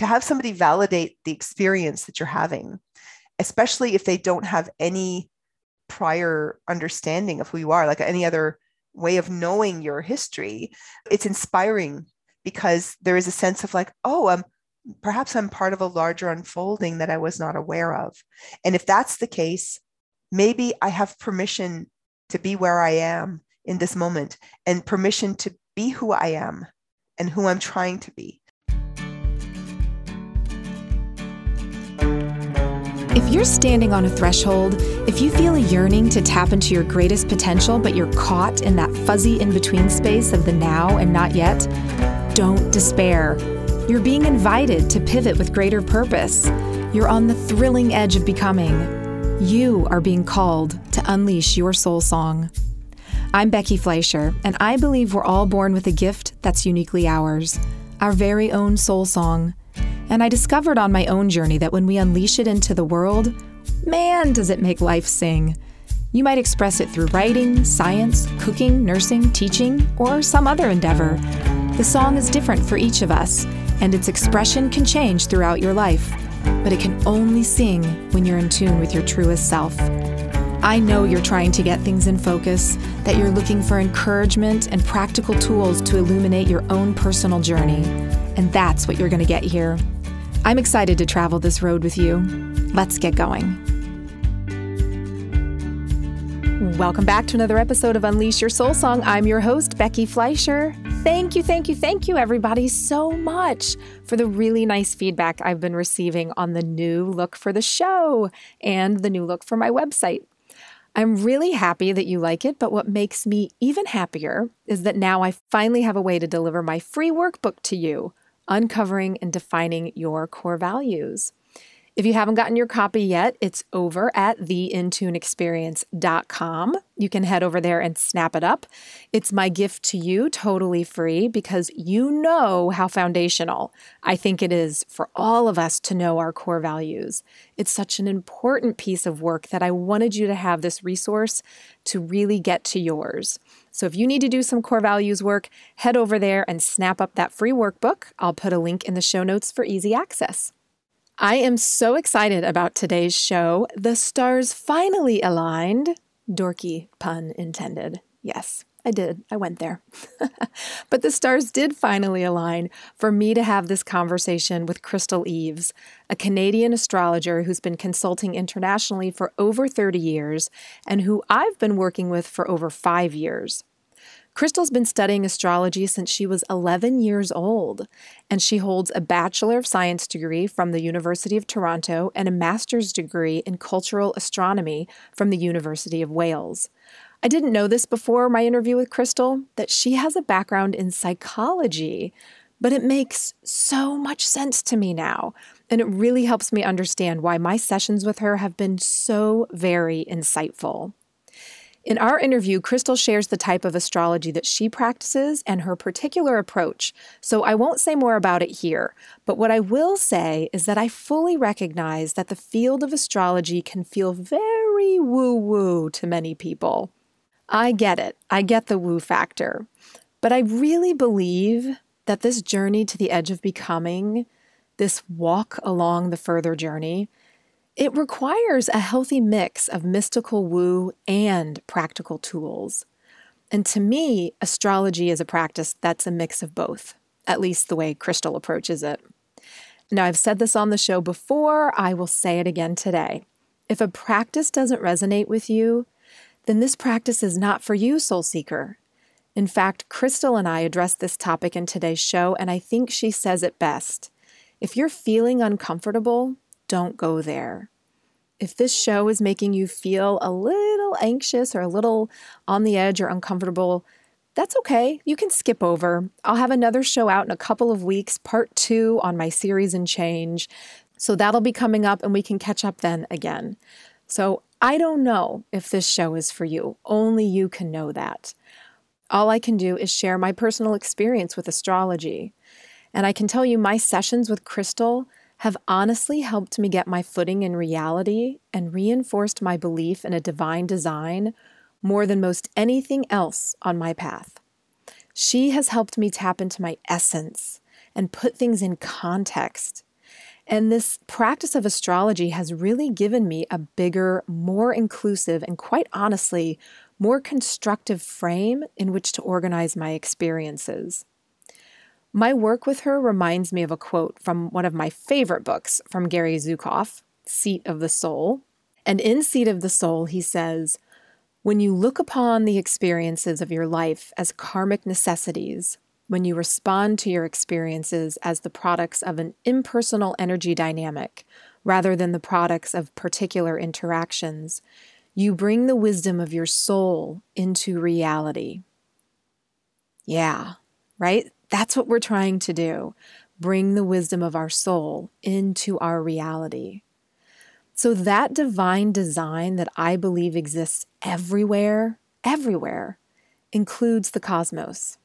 to have somebody validate the experience that you're having, especially if they don't have any prior understanding of who you are, like any other way of knowing your history, it's inspiring because there is a sense of like, oh, um, perhaps I'm part of a larger unfolding that I was not aware of. And if that's the case, maybe I have permission to be where I am in this moment and permission to be who I am and who I'm trying to be. If you're standing on a threshold, if you feel a yearning to tap into your greatest potential, but you're caught in that fuzzy in between space of the now and not yet, don't despair. You're being invited to pivot with greater purpose. You're on the thrilling edge of becoming. You are being called to unleash your soul song. I'm Becky Fleischer, and I believe we're all born with a gift that's uniquely ours our very own soul song. And I discovered on my own journey that when we unleash it into the world, man, does it make life sing. You might express it through writing, science, cooking, nursing, teaching, or some other endeavor. The song is different for each of us, and its expression can change throughout your life but it can only sing when you're in tune with your truest self. I know you're trying to get things in focus, that you're looking for encouragement and practical tools to illuminate your own personal journey, and that's what you're going to get here. I'm excited to travel this road with you. Let's get going. Welcome back to another episode of Unleash Your Soul Song. I'm your host, Becky Fleischer. Thank you, thank you, thank you, everybody, so much for the really nice feedback I've been receiving on the new look for the show and the new look for my website. I'm really happy that you like it, but what makes me even happier is that now I finally have a way to deliver my free workbook to you, uncovering and defining your core values. If you haven't gotten your copy yet, it's over at theintuneexperience.com. You can head over there and snap it up. It's my gift to you, totally free, because you know how foundational I think it is for all of us to know our core values. It's such an important piece of work that I wanted you to have this resource to really get to yours. So if you need to do some core values work, head over there and snap up that free workbook. I'll put a link in the show notes for easy access. I am so excited about today's show. The stars finally aligned. Dorky pun intended. Yes, I did. I went there. but the stars did finally align for me to have this conversation with Crystal Eves, a Canadian astrologer who's been consulting internationally for over 30 years and who I've been working with for over five years. Crystal's been studying astrology since she was 11 years old, and she holds a Bachelor of Science degree from the University of Toronto and a master's degree in cultural astronomy from the University of Wales. I didn't know this before my interview with Crystal that she has a background in psychology, but it makes so much sense to me now. And it really helps me understand why my sessions with her have been so very insightful. In our interview, Crystal shares the type of astrology that she practices and her particular approach, so I won't say more about it here. But what I will say is that I fully recognize that the field of astrology can feel very woo woo to many people. I get it, I get the woo factor. But I really believe that this journey to the edge of becoming, this walk along the further journey, it requires a healthy mix of mystical woo and practical tools. And to me, astrology is a practice that's a mix of both, at least the way Crystal approaches it. Now, I've said this on the show before, I will say it again today. If a practice doesn't resonate with you, then this practice is not for you, soul seeker. In fact, Crystal and I addressed this topic in today's show, and I think she says it best. If you're feeling uncomfortable, don't go there. If this show is making you feel a little anxious or a little on the edge or uncomfortable, that's okay. You can skip over. I'll have another show out in a couple of weeks, part two on my series and change. So that'll be coming up and we can catch up then again. So I don't know if this show is for you. Only you can know that. All I can do is share my personal experience with astrology. And I can tell you my sessions with Crystal have honestly helped me get my footing in reality and reinforced my belief in a divine design more than most anything else on my path. She has helped me tap into my essence and put things in context. And this practice of astrology has really given me a bigger, more inclusive, and quite honestly, more constructive frame in which to organize my experiences. My work with her reminds me of a quote from one of my favorite books from Gary Zukav, Seat of the Soul. And in Seat of the Soul, he says, When you look upon the experiences of your life as karmic necessities, when you respond to your experiences as the products of an impersonal energy dynamic rather than the products of particular interactions, you bring the wisdom of your soul into reality. Yeah, right? That's what we're trying to do. Bring the wisdom of our soul into our reality. So, that divine design that I believe exists everywhere, everywhere, includes the cosmos.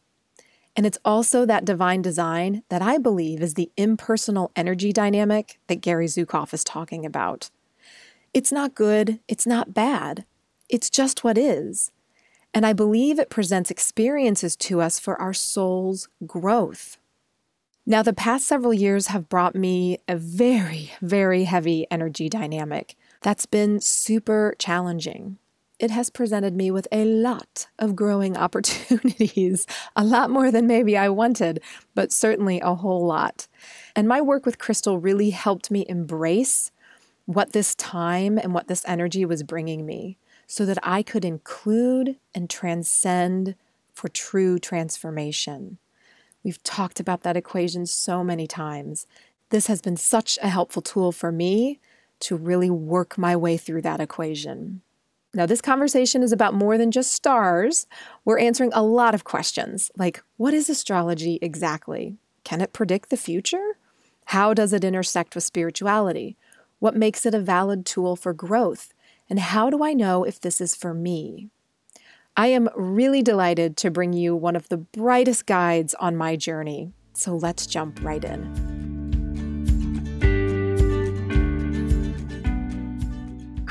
And it's also that divine design that I believe is the impersonal energy dynamic that Gary Zukav is talking about. It's not good, it's not bad, it's just what is. And I believe it presents experiences to us for our soul's growth. Now, the past several years have brought me a very, very heavy energy dynamic that's been super challenging it has presented me with a lot of growing opportunities, a lot more than maybe I wanted, but certainly a whole lot. And my work with Crystal really helped me embrace what this time and what this energy was bringing me so that I could include and transcend for true transformation. We've talked about that equation so many times. This has been such a helpful tool for me to really work my way through that equation. Now, this conversation is about more than just stars. We're answering a lot of questions like what is astrology exactly? Can it predict the future? How does it intersect with spirituality? What makes it a valid tool for growth? And how do I know if this is for me? I am really delighted to bring you one of the brightest guides on my journey. So let's jump right in.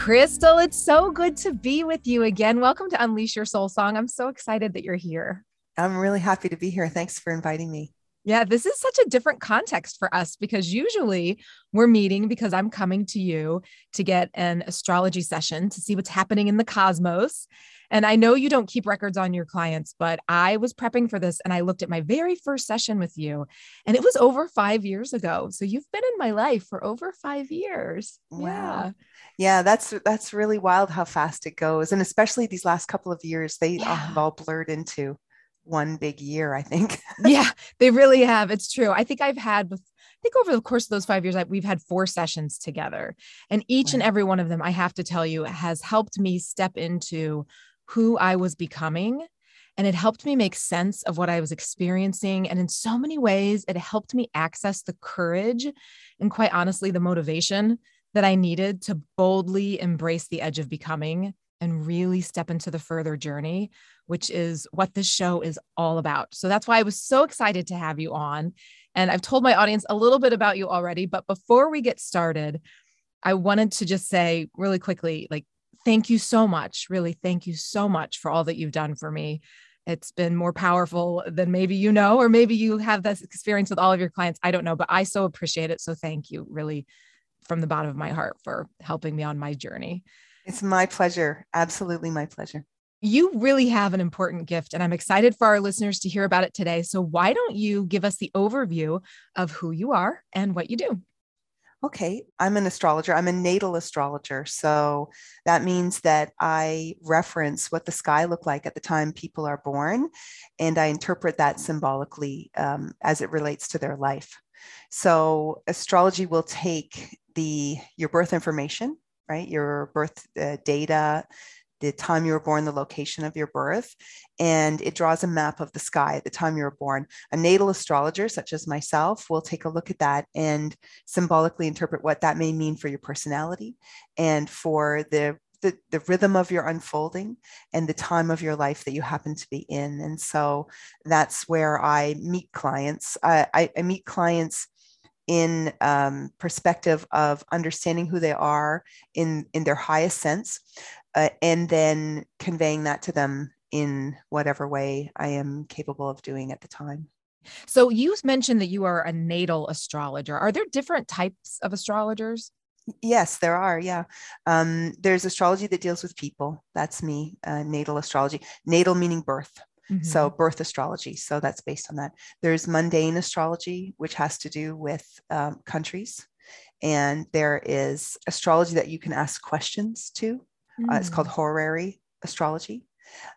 Crystal, it's so good to be with you again. Welcome to Unleash Your Soul Song. I'm so excited that you're here. I'm really happy to be here. Thanks for inviting me. Yeah, this is such a different context for us because usually we're meeting because I'm coming to you to get an astrology session to see what's happening in the cosmos. And I know you don't keep records on your clients, but I was prepping for this and I looked at my very first session with you, and it was over five years ago. So you've been in my life for over five years. Wow. Yeah. Yeah, that's that's really wild how fast it goes. And especially these last couple of years, they uh, yeah. have all blurred into one big year, I think. yeah, they really have. It's true. I think I've had I think over the course of those five years, we've had four sessions together. And each right. and every one of them, I have to tell you, has helped me step into who I was becoming. And it helped me make sense of what I was experiencing. And in so many ways, it helped me access the courage and, quite honestly, the motivation that I needed to boldly embrace the edge of becoming and really step into the further journey, which is what this show is all about. So that's why I was so excited to have you on. And I've told my audience a little bit about you already, but before we get started, I wanted to just say really quickly like, thank you so much. Really, thank you so much for all that you've done for me. It's been more powerful than maybe you know, or maybe you have this experience with all of your clients. I don't know, but I so appreciate it. So thank you really from the bottom of my heart for helping me on my journey. It's my pleasure. Absolutely my pleasure. You really have an important gift, and I'm excited for our listeners to hear about it today. So, why don't you give us the overview of who you are and what you do? Okay, I'm an astrologer. I'm a natal astrologer. So that means that I reference what the sky looked like at the time people are born, and I interpret that symbolically um, as it relates to their life. So astrology will take the your birth information, right? Your birth uh, data, the time you were born, the location of your birth, and it draws a map of the sky at the time you were born. A natal astrologer, such as myself, will take a look at that and symbolically interpret what that may mean for your personality and for the the, the rhythm of your unfolding and the time of your life that you happen to be in. And so that's where I meet clients. I, I, I meet clients in um, perspective of understanding who they are in in their highest sense uh, and then conveying that to them in whatever way i am capable of doing at the time So you mentioned that you are a natal astrologer. Are there different types of astrologers? Yes, there are. Yeah. Um, there's astrology that deals with people. That's me, uh, natal astrology. Natal meaning birth. Mm-hmm. So, birth astrology. So, that's based on that. There's mundane astrology, which has to do with um, countries. And there is astrology that you can ask questions to. Mm. Uh, it's called mm. horary astrology.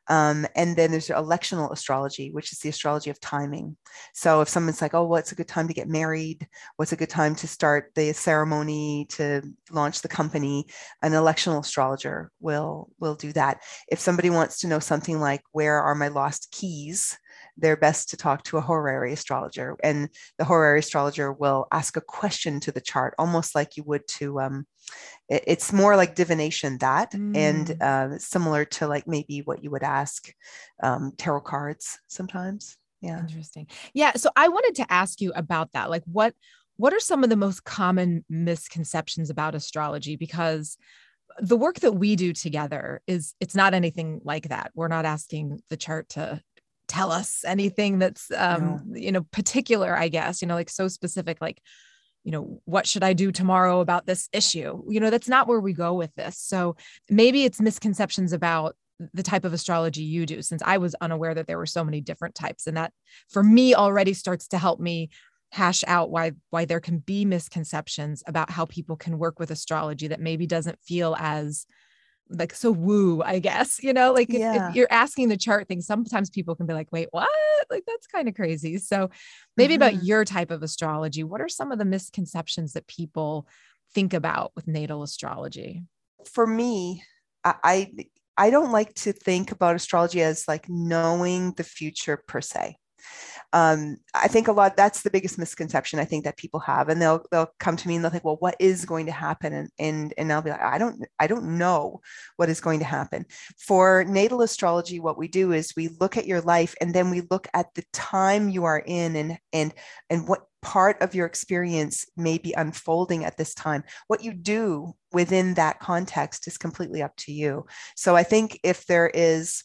Um, and then there's electional astrology, which is the astrology of timing. So if someone's like, oh, what's a good time to get married? What's a good time to start the ceremony to launch the company? An electional astrologer will will do that. If somebody wants to know something like where are my lost keys, they're best to talk to a horary astrologer. And the horary astrologer will ask a question to the chart, almost like you would to um, it's more like divination that mm. and uh, similar to like maybe what you would ask um, tarot cards sometimes. Yeah. Interesting. Yeah so i wanted to ask you about that. Like what what are some of the most common misconceptions about astrology? Because the work that we do together is it's not anything like that. We're not asking the chart to tell us anything that's um no. you know particular i guess you know like so specific like you know, what should I do tomorrow about this issue? You know, that's not where we go with this. So maybe it's misconceptions about the type of astrology you do, since I was unaware that there were so many different types. And that for me already starts to help me hash out why why there can be misconceptions about how people can work with astrology that maybe doesn't feel as like so woo, I guess, you know, like yeah. if, if, you're asking the chart thing, sometimes people can be like, wait, what? Like that's kind of crazy. So maybe mm-hmm. about your type of astrology, what are some of the misconceptions that people think about with natal astrology? For me, I I don't like to think about astrology as like knowing the future per se um, I think a lot that's the biggest misconception I think that people have, and they'll they'll come to me and they'll think, well, what is going to happen? And and and I'll be like, I don't I don't know what is going to happen. For natal astrology, what we do is we look at your life and then we look at the time you are in and and and what part of your experience may be unfolding at this time. What you do within that context is completely up to you. So I think if there is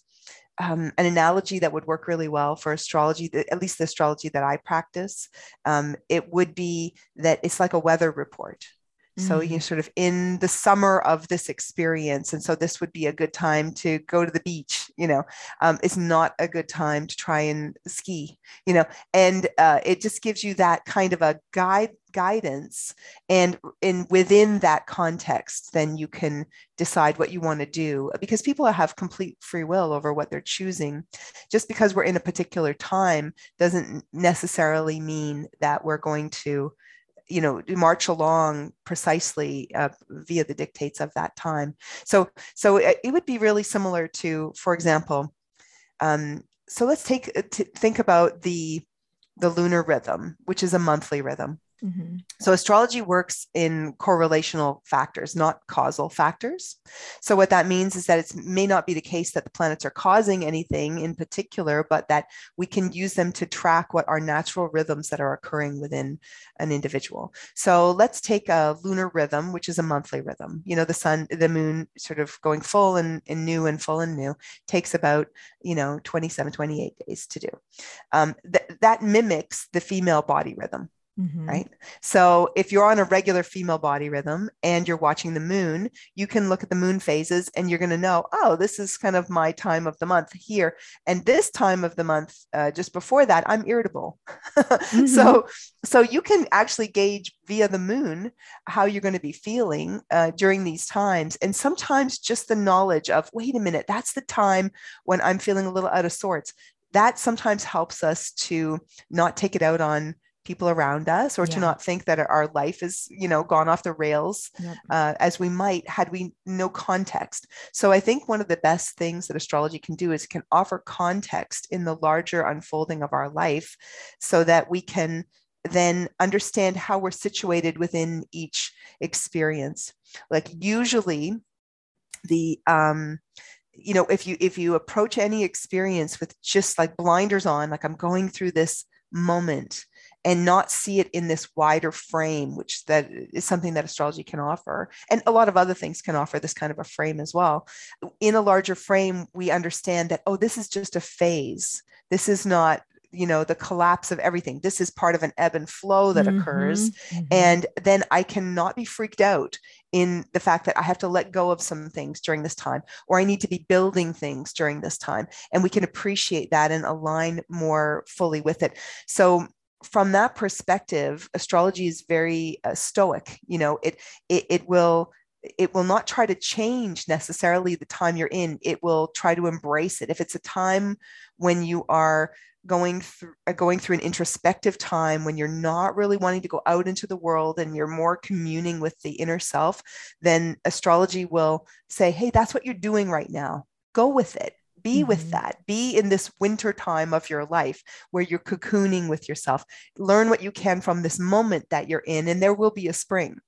um, an analogy that would work really well for astrology, at least the astrology that I practice, um, it would be that it's like a weather report. So mm-hmm. you're sort of in the summer of this experience, and so this would be a good time to go to the beach. You know, um, it's not a good time to try and ski. You know, and uh, it just gives you that kind of a guide guidance, and in within that context, then you can decide what you want to do because people have complete free will over what they're choosing. Just because we're in a particular time doesn't necessarily mean that we're going to you know march along precisely uh, via the dictates of that time. So so it, it would be really similar to for example um, so let's take uh, think about the the lunar rhythm which is a monthly rhythm Mm-hmm. So, astrology works in correlational factors, not causal factors. So, what that means is that it may not be the case that the planets are causing anything in particular, but that we can use them to track what are natural rhythms that are occurring within an individual. So, let's take a lunar rhythm, which is a monthly rhythm. You know, the sun, the moon sort of going full and, and new and full and new takes about, you know, 27, 28 days to do. Um, th- that mimics the female body rhythm. Mm-hmm. Right. So if you're on a regular female body rhythm and you're watching the moon, you can look at the moon phases and you're going to know, oh, this is kind of my time of the month here. And this time of the month, uh, just before that, I'm irritable. mm-hmm. So, so you can actually gauge via the moon how you're going to be feeling uh, during these times. And sometimes just the knowledge of, wait a minute, that's the time when I'm feeling a little out of sorts. That sometimes helps us to not take it out on people around us or yeah. to not think that our life is you know gone off the rails yep. uh, as we might had we no context so i think one of the best things that astrology can do is it can offer context in the larger unfolding of our life so that we can then understand how we're situated within each experience like usually the um you know if you if you approach any experience with just like blinders on like i'm going through this moment and not see it in this wider frame which that is something that astrology can offer and a lot of other things can offer this kind of a frame as well. In a larger frame we understand that oh this is just a phase. This is not you know the collapse of everything. This is part of an ebb and flow that mm-hmm, occurs mm-hmm. and then i cannot be freaked out in the fact that i have to let go of some things during this time or i need to be building things during this time. And we can appreciate that and align more fully with it. So from that perspective astrology is very uh, stoic you know it, it it will it will not try to change necessarily the time you're in. It will try to embrace it. If it's a time when you are going through uh, going through an introspective time when you're not really wanting to go out into the world and you're more communing with the inner self then astrology will say hey that's what you're doing right now. Go with it be mm-hmm. with that. Be in this winter time of your life where you're cocooning with yourself. Learn what you can from this moment that you're in and there will be a spring.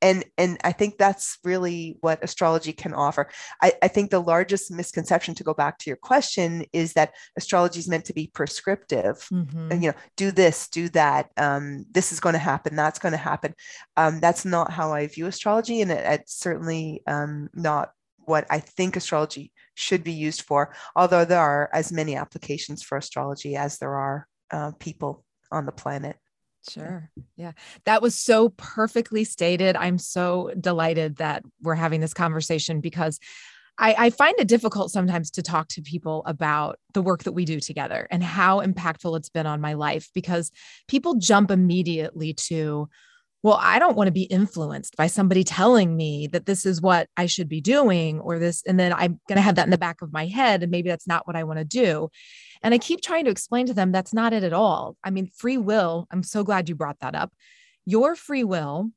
And and i think that's really what astrology can offer. I, I think the largest misconception to go back to your question is that astrology is meant to be prescriptive. Mm-hmm. and you know do this do that um, this is going to happen that's going to happen. Um, that's not how i view astrology and it, it's certainly um, not what i think astrology should be used for although there are as many applications for astrology as there are uh, people on the planet Sure. Yeah. That was so perfectly stated. I'm so delighted that we're having this conversation because I, I, find it difficult sometimes to talk to people about the work that we do together and how impactful it's been on my life because people jump immediately to, well, I don't want to be influenced by somebody telling me that this is what I should be doing or this. And then I'm going to have that in the back of my head. And maybe that's not what I want to do. And I keep trying to explain to them that's not it at all. I mean, free will, I'm so glad you brought that up. Your free will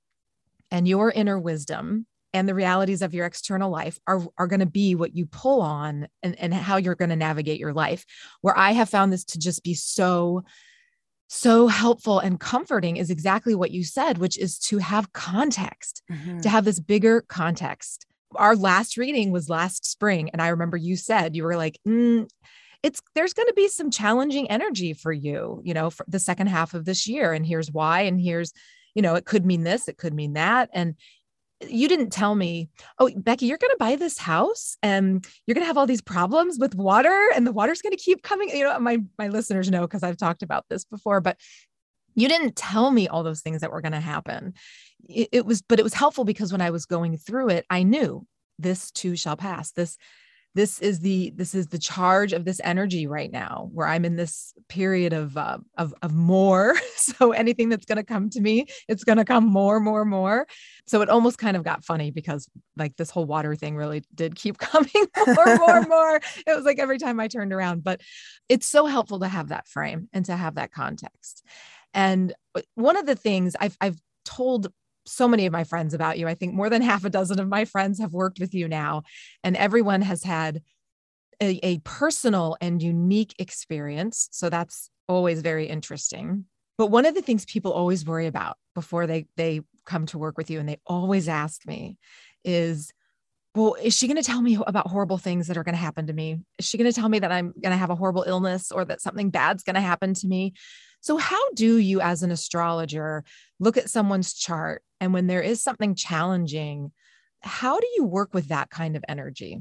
and your inner wisdom and the realities of your external life are, are going to be what you pull on and, and how you're going to navigate your life. Where I have found this to just be so, so helpful and comforting is exactly what you said, which is to have context, mm-hmm. to have this bigger context. Our last reading was last spring. And I remember you said, you were like, mm, it's there's going to be some challenging energy for you, you know, for the second half of this year. And here's why. And here's, you know, it could mean this, it could mean that. And you didn't tell me, oh, Becky, you're going to buy this house and you're going to have all these problems with water and the water's going to keep coming. You know, my, my listeners know because I've talked about this before, but you didn't tell me all those things that were going to happen. It, it was, but it was helpful because when I was going through it, I knew this too shall pass. This this is the this is the charge of this energy right now where i'm in this period of uh, of, of more. So anything that's going to come to me it's going to come more more more. So it almost kind of got funny because like this whole water thing really did keep coming more more more. It was like every time i turned around but it's so helpful to have that frame and to have that context. And uh, one of the things i've i've told so many of my friends about you. I think more than half a dozen of my friends have worked with you now, and everyone has had a, a personal and unique experience. So that's always very interesting. But one of the things people always worry about before they they come to work with you, and they always ask me, is well, is she going to tell me about horrible things that are going to happen to me? Is she going to tell me that I'm going to have a horrible illness or that something bad's going to happen to me? So, how do you, as an astrologer, look at someone's chart? And when there is something challenging, how do you work with that kind of energy?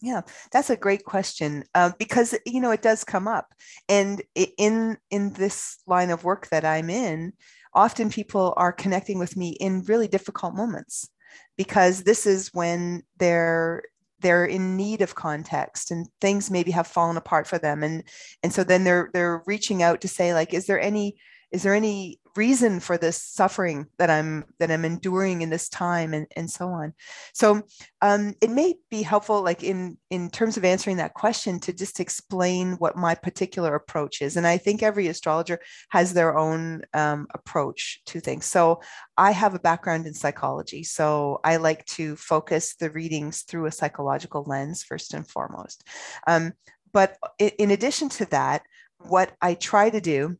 Yeah, that's a great question uh, because you know it does come up, and in in this line of work that I'm in, often people are connecting with me in really difficult moments because this is when they're they're in need of context and things maybe have fallen apart for them. And and so then they're they're reaching out to say like is there any is there any reason for this suffering that i'm that i'm enduring in this time and, and so on. So um, it may be helpful like in in terms of answering that question to just explain what my particular approach is. And i think every astrologer has their own um, approach to things. So i have a background in psychology. So i like to focus the readings through a psychological lens first and foremost. Um, but in addition to that what i try to do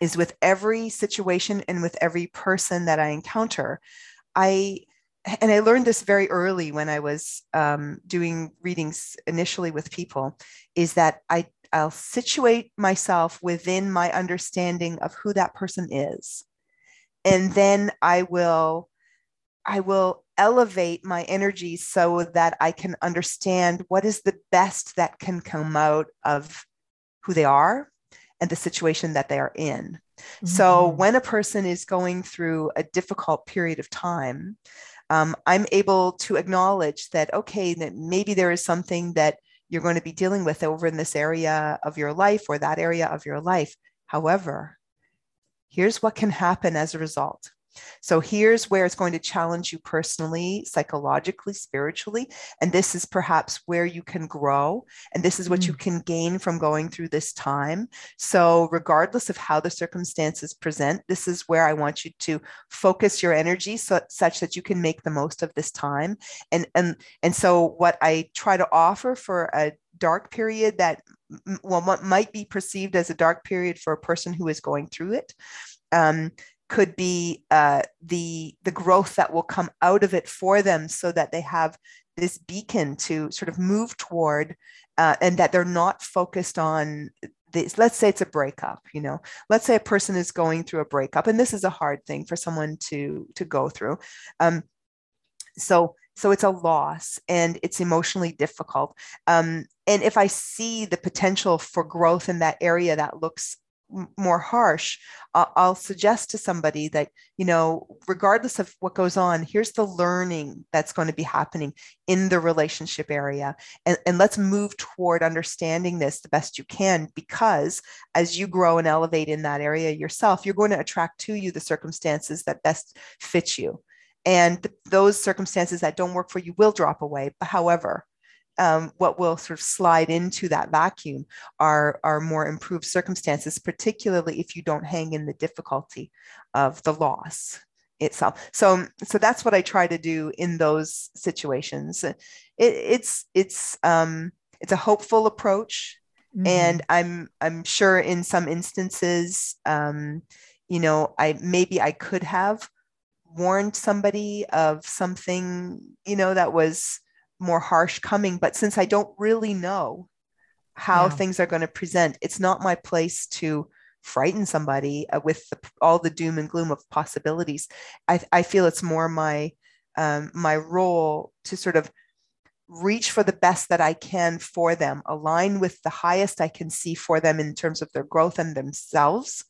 is with every situation and with every person that I encounter, I and I learned this very early when I was um, doing readings initially with people, is that I I'll situate myself within my understanding of who that person is, and then I will I will elevate my energy so that I can understand what is the best that can come out of who they are and the situation that they are in. Mm-hmm. So when a person is going through a difficult period of time, um, I'm able to acknowledge that, okay, that maybe there is something that you're going to be dealing with over in this area of your life or that area of your life. However, here's what can happen as a result. So here's where it's going to challenge you personally, psychologically, spiritually. And this is perhaps where you can grow. And this is what mm. you can gain from going through this time. So, regardless of how the circumstances present, this is where I want you to focus your energy so, such that you can make the most of this time. And, and, and so, what I try to offer for a dark period that well what might be perceived as a dark period for a person who is going through it um, could be uh, the the growth that will come out of it for them so that they have this beacon to sort of move toward uh, and that they're not focused on this let's say it's a breakup you know. Let's say a person is going through a breakup and this is a hard thing for someone to to go through. Um, so so it's a loss and it's emotionally difficult. Um, and if i see the potential for growth in that area that looks more harsh I'll, suggest to somebody that you know regardless of what goes on here's the learning that's going to be happening in the relationship area and, and let's move toward understanding this the best you can because as you grow and elevate in that area yourself you're going to attract to you the circumstances that best fit you. And th- those circumstances that don't work for you will drop away however um, what will sort of slide into that vacuum are, are more improved circumstances, particularly if you don't hang in the difficulty of the loss itself. So, so that's what I try to do in those situations. It, it's it's um, it's a hopeful approach, mm-hmm. and I'm I'm sure in some instances, um, you know, I maybe I could have warned somebody of something, you know, that was more harsh coming. But since I don't really know how yeah. things are going to present, it's not my place to frighten somebody uh, with the, all the doom and gloom of possibilities. I, I feel it's more my um, my role to sort of reach for the best that I can for them, align with the highest I can see for them in terms of their growth and themselves,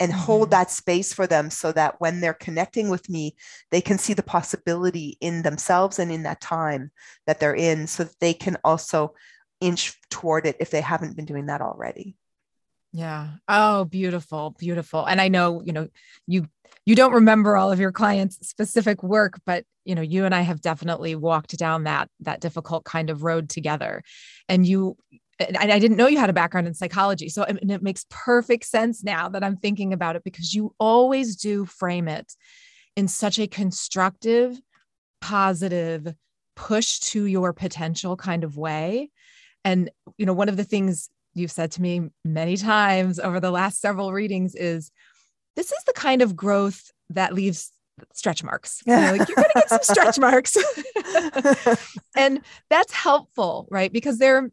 and mm-hmm. hold that space for them so that when they're connecting with me, they can see the possibility in themselves and in that time that they're in so that they can also inch toward it if they haven't been doing that already. Yeah. Oh, beautiful, beautiful. And I know, you know, you you don't remember all of your clients' specific work, but you know, you and I have definitely walked down that that difficult kind of road together. And you and I didn't know you had a background in psychology. So and it makes perfect sense now that I'm thinking about it because you always do frame it in such a constructive, positive, push to your potential kind of way. And, you know, one of the things you've said to me many times over the last several readings is this is the kind of growth that leaves stretch marks. You know, like you're going to get some stretch marks. and that's helpful, right? Because they're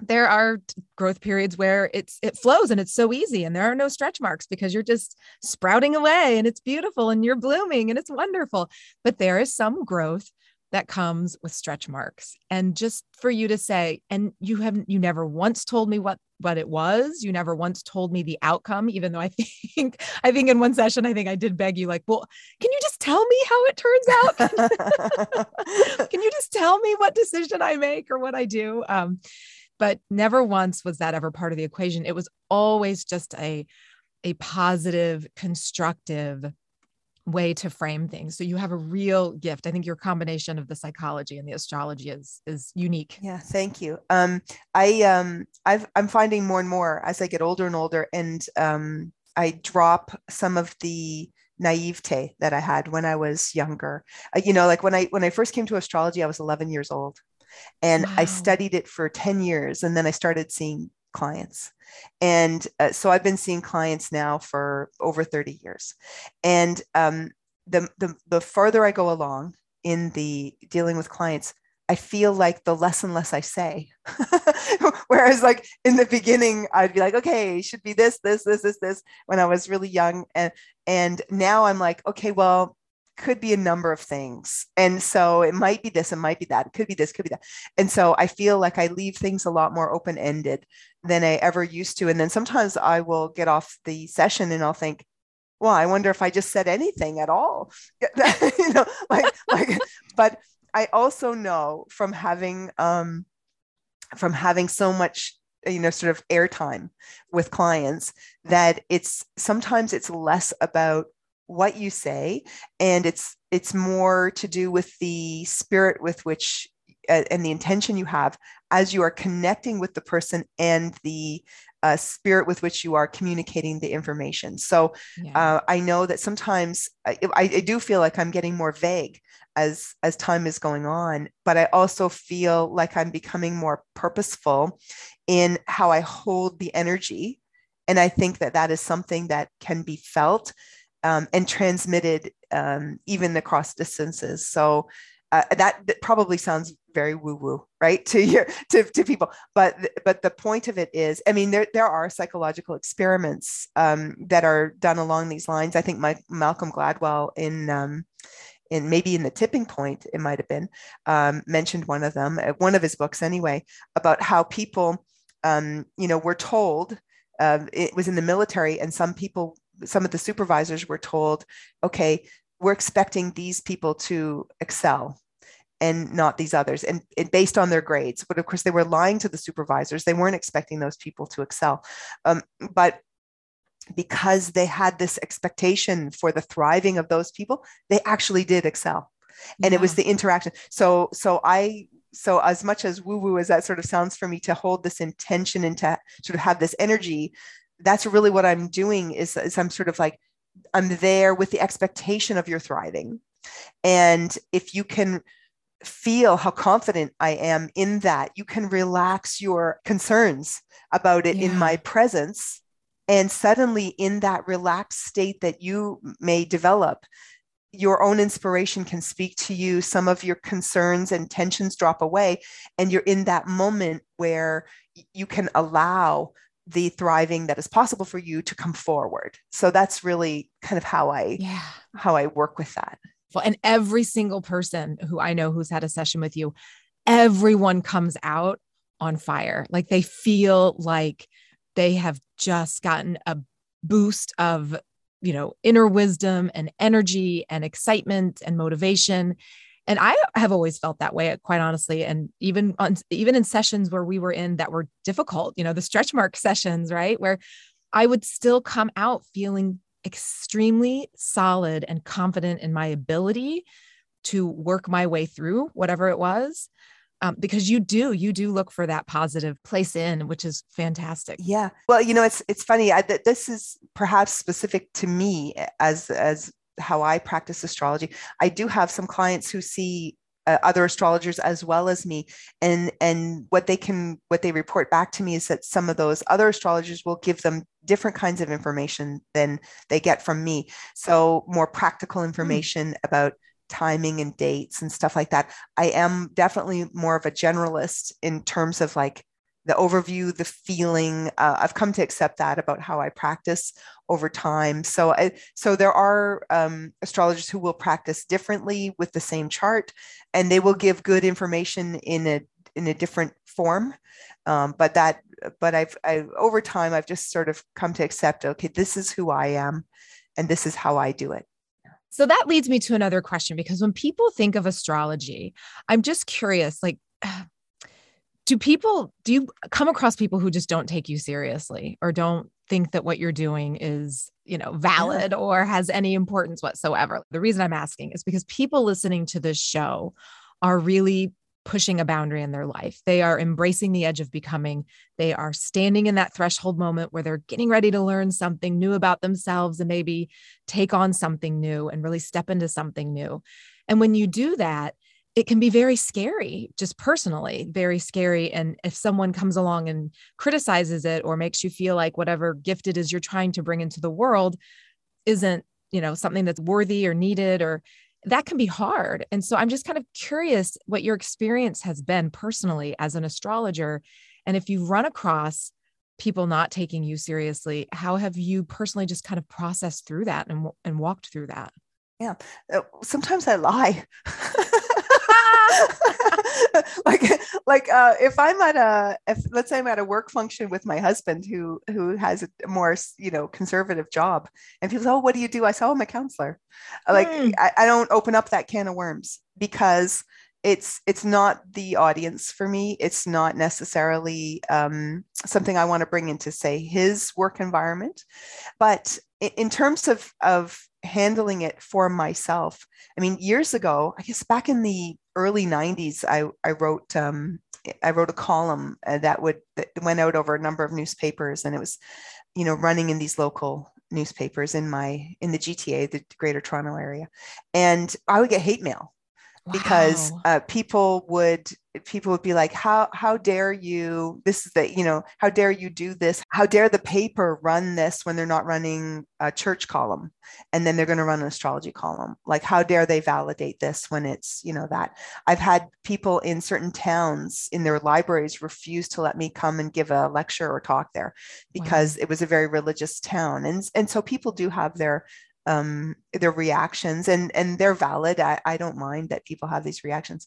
there are growth periods where it's it flows and it's so easy and there are no stretch marks because you're just sprouting away and it's beautiful and you're blooming and it's wonderful. But there is some growth that comes with stretch marks. And just for you to say and you haven't you never once told me what what it was. You never once told me the outcome even though i think i think in one session i think i did beg you like well can you just tell me how it turns out? Can you just tell me what decision i make or what i do? Um but never once was that ever part of the equation. It was always just a, a positive, constructive way to frame things. So you have a real gift. I think your combination of the psychology and the astrology is is unique. Yeah, thank you. Um, I um, I've, I'm finding more and more as I get older and older, and um, I drop some of the naivete that I had when I was younger. Uh, you know, like when I when I first came to astrology, I was 11 years old, and wow. I studied it for 10 years. And then I started seeing clients. And uh, so I've been seeing clients now for over 30 years. And um, the, the, the farther I go along in the dealing with clients, I feel like the less and less I say. Whereas, like in the beginning, I'd be like, okay, should be this, this, this, this, this when I was really young. And and now I'm like, okay, well, could be a number of things. And so it might be this, it might be that, it could be this, could be that. And so I feel like I leave things a lot more open ended than I ever used to. And then sometimes I will get off the session and I'll think, well, I wonder if I just said anything at all. you know, like, like, but I also know from having um, from having so much you know sort of airtime with clients that it's sometimes it's less about what you say and it's it's more to do with the spirit with which uh, and the intention you have as you are connecting with the person and the uh, spirit with which you are communicating the information. So yeah. uh, I know that sometimes I, I, do feel like I'm getting more vague as as time is going on, but I also feel like I'm becoming more purposeful in how I hold the energy, and I think that that is something that can be felt um, and transmitted um, even across distances. So uh, that, that, probably sounds very woo woo, right, to your to, to people. But but the point of it is, I mean, there there are psychological experiments um, that are done along these lines. I think my, Malcolm Gladwell in um, in maybe in the tipping point, it might have been um, mentioned one of them, uh, one of his books anyway, about how people, um, you know, were told. Uh, it was in the military, and some people some of the supervisors were told, okay, we're expecting these people to excel and not these others and, and, based on their grades. But of course they were lying to the supervisors. They weren't expecting those people to excel. Um, but because they had this expectation for the thriving of those people they actually did excel. And yeah. it was the interaction. So so i so as much as woo woo as that sort of sounds for me to hold this intention and to sort of have this energy that's really what I'm doing is, is I'm sort of like, I'm there with the expectation of your thriving. And if you can feel how confident I am in that, you can relax your concerns about it yeah. in my presence. And suddenly, in that relaxed state that you may develop, your own inspiration can speak to you. Some of your concerns and tensions drop away. And you're in that moment where you can allow the thriving that is possible for you to come forward. So that's really kind of how i yeah. how i work with that. Well, and every single person who i know who's had a session with you everyone comes out on fire. Like they feel like they have just gotten a boost of you know inner wisdom and energy and excitement and motivation and i have always felt that way quite honestly and even on even in sessions where we were in that were difficult you know the stretch mark sessions right? Where i would still come out feeling extremely solid and confident in my ability to work my way through whatever it was um, because you do you do look for that positive place in which is fantastic. Yeah. Well you know it's it's funny I, this is perhaps specific to me as as how I practice astrology. I do have some clients who see uh, other astrologers as well as me and and what they can what they report back to me is that some of those other astrologers will give them different kinds of information than they get from me so more practical hmm. information mm. about timing and dates and stuff like that i am definitely more of a generalist in terms of like the overview, the feeling. Uh, I've come to accept that about how I practice over time. So, I, so there are um, astrologers who will practice differently with the same chart, and they will give good information in a in a different form. Um, but that, but I've, I've over time, I've just sort of come to accept. Okay, this is who I am, and this is how I do it. So that leads me to another question because when people think of astrology, I'm just curious, like do people do you come across people who just don't take you seriously or don't think that what you're doing is you know valid yeah. or has any importance whatsoever? The reason i'm asking is because people listening to this show are really pushing a boundary in their life. They are embracing the edge of becoming. They are standing in that threshold moment where they're getting ready to learn something new about themselves and maybe take on something new and really step into something new. And when you do that it can be very scary, just personally, very scary. And if someone comes along and criticizes it or makes you feel like whatever gift it is you're trying to bring into the world isn't, you know, something that's worthy or needed or that can be hard. And so I'm just kind of curious what your experience has been personally as an astrologer. And if you've run across people not taking you seriously, how have you personally just kind of processed through that and, and walked through that? Yeah. Uh, sometimes I lie. like like uh, if I'm at a if let's say I'm at a work function with my husband who who has a more you know conservative job and people say oh what do you do I say oh I'm a counselor like mm. I, I don't open up that can of worms because it's it's not the audience for me. It's not necessarily um, something i want to bring into say his work environment. But in, terms of of handling it for myself i mean years ago i guess back in the early 90s i i wrote um, i wrote a column uh, that would that went out over a number of newspapers and it was you know running in these local newspapers in my in the gta the greater toronto area. And i would get hate mail because uh, people would people would be like how how dare you? This is the you know how dare you do this? How dare the paper run this when they're not running a church column? And then they're going to run an astrology column. Like how dare they validate this when it's you know that? I've had people in certain towns in their libraries refuse to let me come and give a lecture or talk there because wow. it was a very religious town. And and so people do have their um, their reactions and and they're valid I, I don't mind that people have these reactions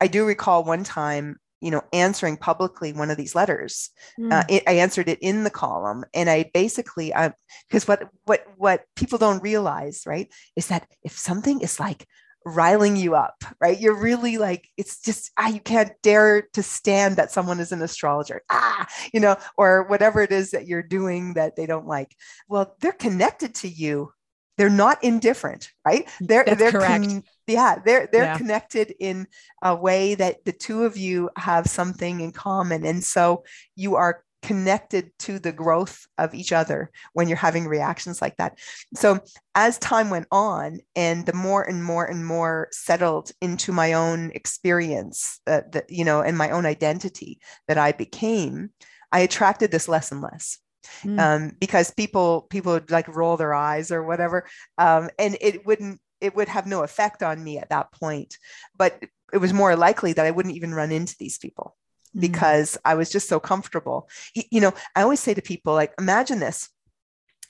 i do recall one time you know answering publicly one of these letters mm. uh, it, i answered it in the column and i basically because what what what people don't realize right is that if something is like riling you up, right? You're really like, it's just, ah, you can't dare to stand that someone is an astrologer, ah, you know, or whatever it is that you're doing that they don't like. Well, they're connected to you they're not indifferent, right? They're That's they're correct. Con- yeah, they're they're yeah. connected in a way that the two of you have something in common, and so you are connected to the growth of each other when you're having reactions like that. So as time went on, and the more and more and more settled into my own experience, uh, that you know, and my own identity that I became, I attracted this less and less mm. um, because people people would like roll their eyes or whatever, um, and it wouldn't it would have no effect on me at that point. But it was more likely that I wouldn't even run into these people mm. because I was just so comfortable. You know, I always say to people like, imagine this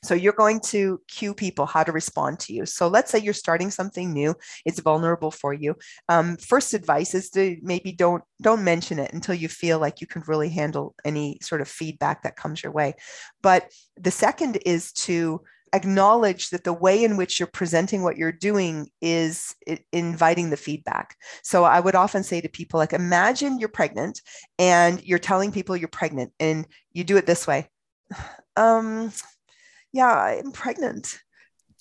so you're going to cue people how to respond to you. So let's say you're starting something new; it's vulnerable for you. Um, first advice is to maybe don't don't mention it until you feel like you can really handle any sort of feedback that comes your way. But the second is to acknowledge that the way in which you're presenting what you're doing is inviting the feedback. So I would often say to people, like, imagine you're pregnant and you're telling people you're pregnant, and you do it this way. Um, yeah, I'm pregnant.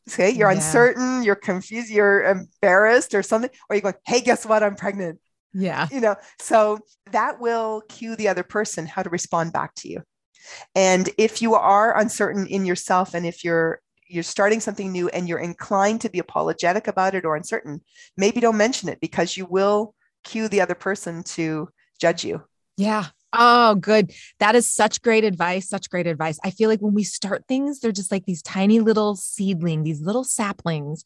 Okay, you're yeah. uncertain, you're confused, you're embarrassed or something, or you go, hey, guess what? I'm pregnant. Yeah. You know, so that will cue the other person how to respond back to you. And if you are uncertain in yourself and if you're you're starting something new and you're inclined to be apologetic about it or uncertain, maybe don't mention it because you will cue the other person to judge you. Yeah. Oh, good. That is such great advice. Such great advice. I feel like when we start things, they're just like these tiny little seedling, these little saplings.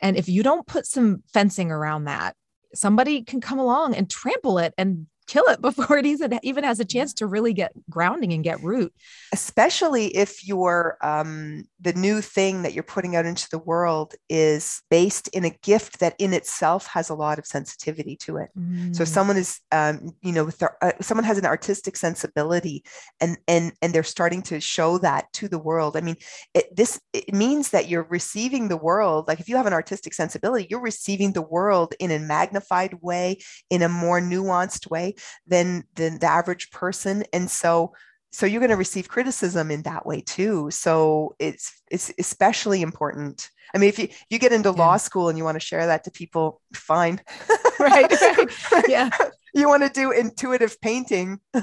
And if you don't put some fencing around that, somebody can come along and trample it and kill it before it even, even has a chance to really get grounding and get root. Especially if your um, the new thing that you're putting out into the world is based in a gift that in itself has a lot of sensitivity to it. Mm. So if mm. someone is, um, you know, with their, uh, someone has an artistic sensibility and and and they're starting to show that to the world. I mean, it, this it means that you're receiving the world. Like if you have an artistic sensibility, you're receiving the world in a magnified way, in a more nuanced way than than the average person. And so so you're going to receive criticism in that way too. So it's it's especially important. I mean if you you get into yeah. law school and you want to share that to people fine. Right, right. yeah. You want to do intuitive painting.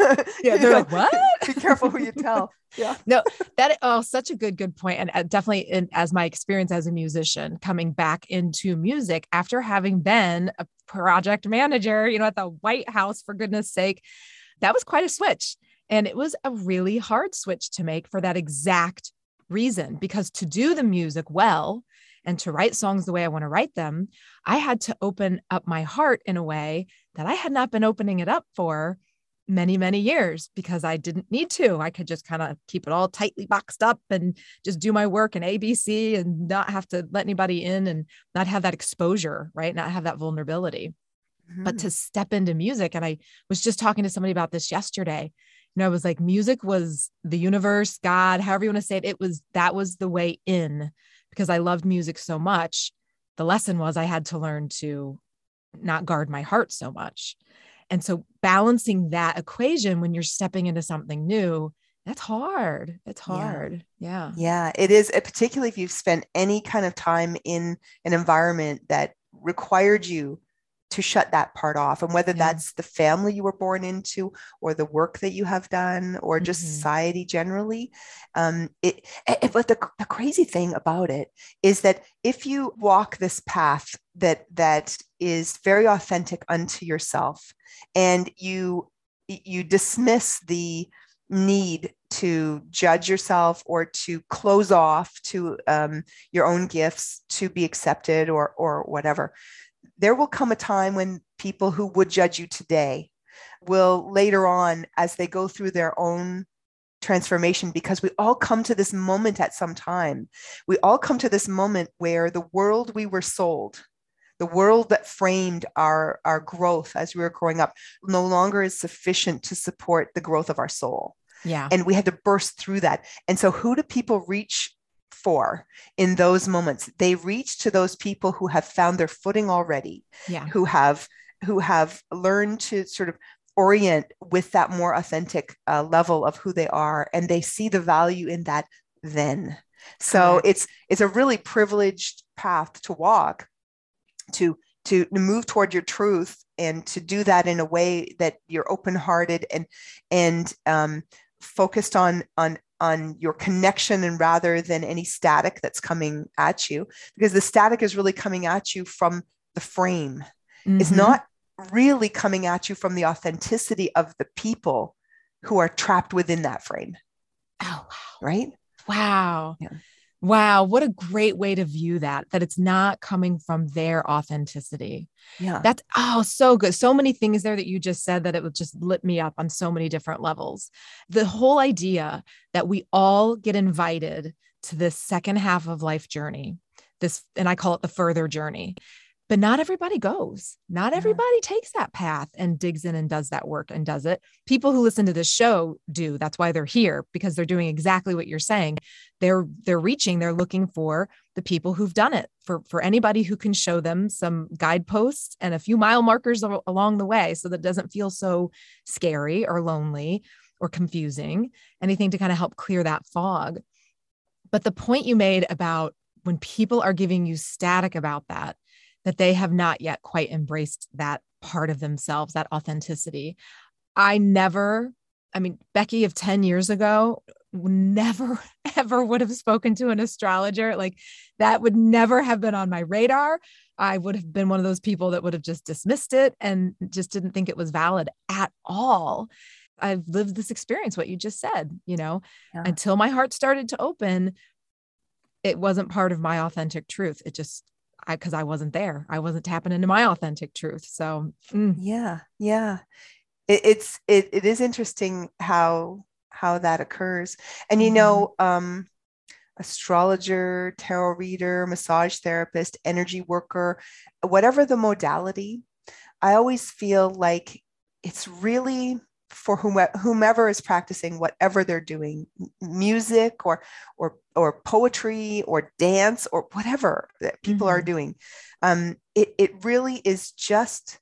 Yeah they're like what? Be careful who you tell. Yeah. No that oh such a good good point. And uh, definitely in, as my experience as a musician coming back into music after having been a project manager, you know, at the White House, for goodness sake. That was quite a switch. And it was a really hard switch to make for that exact reason, because to do the music well and to write songs the way I want to write them, I had to open up my heart in a way that I had not been opening it up for many, many years because I didn't need to. I could just kind of keep it all tightly boxed up and just do my work and ABC and not have to let anybody in and not have that exposure, right? Not have that vulnerability. Mm-hmm. But to step into music, and I was just talking to somebody about this yesterday. You know, I was like, music was the universe, God, however you want to say it. It was that was the way in because I loved music so much. The lesson was I had to learn to not guard my heart so much. And so balancing that equation when you're stepping into something new, that's hard. It's hard. Yeah. yeah. Yeah. It is, uh, particularly if you've spent any kind of time in an environment that required you to shut that part off. And whether yeah. that's the family you were born into or the work that you have done or just mm-hmm. society generally. Um, it, it, but the, the crazy thing about it is that if you walk this path that that is very authentic unto yourself and you you dismiss the need to judge yourself or to close off to um, your own gifts to be accepted or or whatever there will come a time when people who would judge you today will later on as they go through their own transformation because we all come to this moment at some time we all come to this moment where the world we were sold the world that framed our, our growth as we were growing up no longer is sufficient to support the growth of our soul. Yeah. And we had to burst through that. And so, who do people reach for in those moments? They reach to those people who have found their footing already, yeah. who have who have learned to sort of orient with that more authentic uh, level of who they are, and they see the value in that then. So it's it's a really privileged path to walk to to move toward your truth and to do that in a way that you're open-hearted and and um, focused on on on your connection and rather than any static that's coming at you because the static is really coming at you from the frame. Mm-hmm. it's not really coming at you from the authenticity of the people who are trapped within that frame. Oh wow. Right? Wow. Yeah. Wow, what a great way to view that, that it's not coming from their authenticity. Yeah. That's oh, so good. So many things there that you just said that it would just lit me up on so many different levels. The whole idea that we all get invited to this second half of life journey, this, and I call it the further journey but not everybody goes. Not everybody takes that path and digs in and does that work and does it. People who listen to this show do. That's why they're here because they're doing exactly what you're saying. They're they're reaching, they're looking for the people who've done it. For for anybody who can show them some guideposts and a few mile markers along the way so that it doesn't feel so scary or lonely or confusing. Anything to kind of help clear that fog. But the point you made about when people are giving you static about that, that they have not yet quite embraced that part of themselves, that authenticity. I never, I mean, Becky of 10 years ago never ever would have spoken to an astrologer. Like that would never have been on my radar. I would have been one of those people that would have just dismissed it and just didn't think it was valid at all. I've lived this experience, what you just said, you know, yeah. until my heart started to open, it wasn't part of my authentic truth. It just I because I wasn't there. I wasn't tapping into my authentic truth. So mm. yeah, yeah. It, it's it, it is interesting how how that occurs. And you mm-hmm. know, um, astrologer, tarot reader, massage therapist, energy worker, whatever the modality, I always feel like it's really for whomever is practicing whatever they're doing music or or or poetry or dance or whatever that people mm-hmm. are doing um, it, it really is just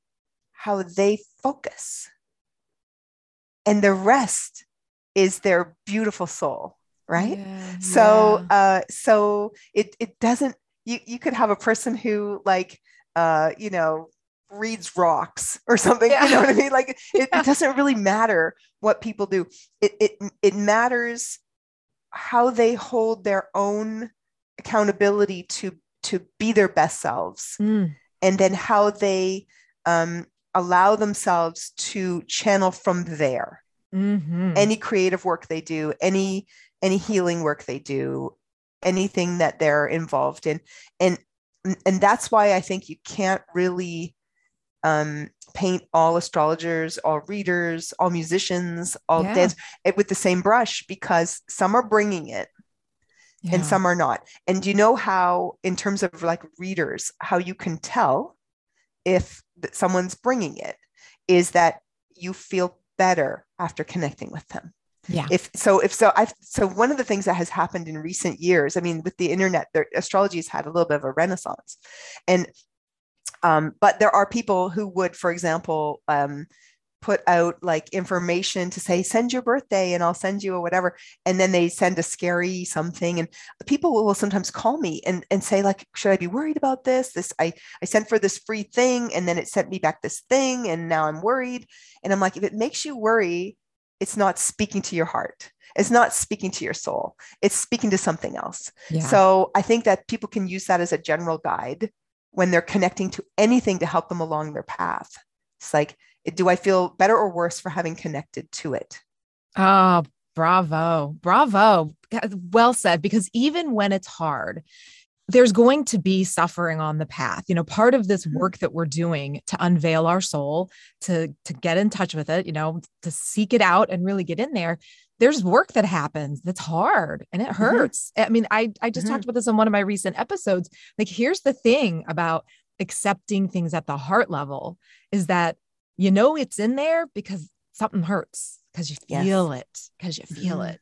how they focus and the rest is their beautiful soul right yeah, so yeah. uh so it it doesn't you you could have a person who like uh you know reads rocks or something. Yeah. You know what I mean? Like it, it, doesn't really matter what people do. It, it it matters how they hold their own accountability to to be their best selves, mm. and then how they um, allow themselves to channel from there. Mm-hmm. Any creative work they do, any any healing work they do, anything that they're involved in, and and that's why I think you can't really um, paint all astrologers, all readers, all musicians, all Yeah. dance it with the same brush because some are bringing it Yeah. and some are not. And do you know how, in terms of like readers, how you can tell if someone's bringing it is that you feel better after connecting with them. Yeah. If so, if so, I so one of the things that has happened in recent years, I mean, with the internet, there, astrology has had a little bit of a renaissance, and um, but there are people who would, for example, um, put out like information to say send your birthday and I'll send you a whatever and then they send a scary something and people will sometimes call me and, and say like should I be worried about this this I I sent for this free thing and then it sent me back this thing and now I'm worried and I'm like if it makes you worry it's not speaking to your heart it's not speaking to your soul it's speaking to something else Yeah. so I think that people can use that as a general guide when they're connecting to anything to help them along their path. It's like, do I feel better or worse for having connected to it? Oh, bravo. Bravo. Well said. Because even when it's hard, there's going to be suffering on the path. You know, part of this Mhm. work that we're doing to unveil our soul, to to get in touch with it, you know, to seek it out and really get in there. There's work that happens that's hard and it hurts. I mean, I I just Mhm. talked about this on one of my recent episodes. Like here's the thing about accepting things at the heart level is that you know it's in there because something hurts because you Yes. feel it because you feel Mhm. it.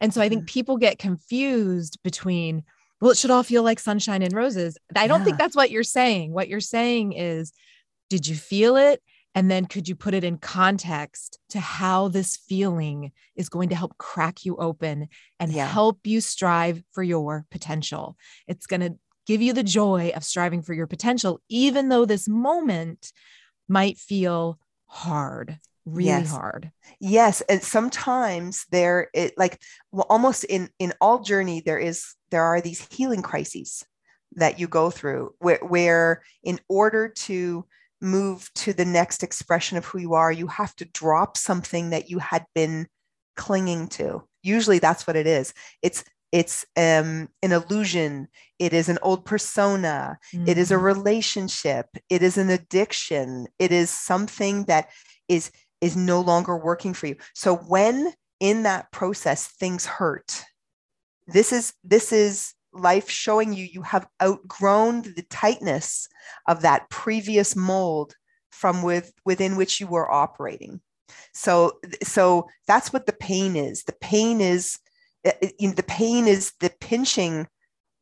And so i think people get confused between well it should all feel like sunshine and roses. I don't think that's what you're saying. What you're saying is did you feel it? And then could you put it in context to how this feeling is going to help crack you open and Yeah. help you strive for your potential. It's going to give you the joy of striving for your potential even though this moment might feel hard really Yes. hard Yes, and sometimes there it like well, almost in in all journey there is there are these healing crises that you go through where where in order to move to the next expression of who you are you have to drop something that you had been clinging to. Usually that's what it is. It's it's um, an illusion. It is an old persona. It is a Mhm. relationship. It is an addiction. It is something that is is no longer working for you. So when in that process things hurt, this is this is life showing you you have outgrown the tightness of that previous mold from with within which you were operating. So so that's what the pain is. The pain is Uh, you know, the pain is the pinching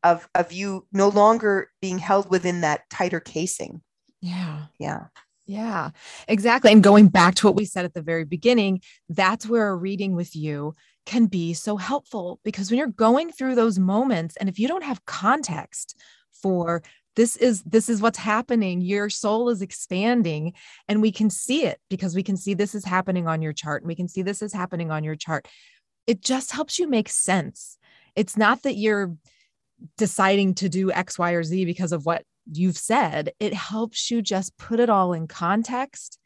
of of you no longer being held within that tighter casing. yeah Yeah. Yeah, exactly. And going back to what we said at the very beginning, that's where a reading with you can be so helpful because when you're going through those moments and if you don't have context for this is this is what's happening your soul is expanding and we can see it because we can see this is happening on your chart and we can see this is happening on your chart it just helps you make sense. It's not that you're deciding to do x y or z because of what you've said, it helps you just put it all in context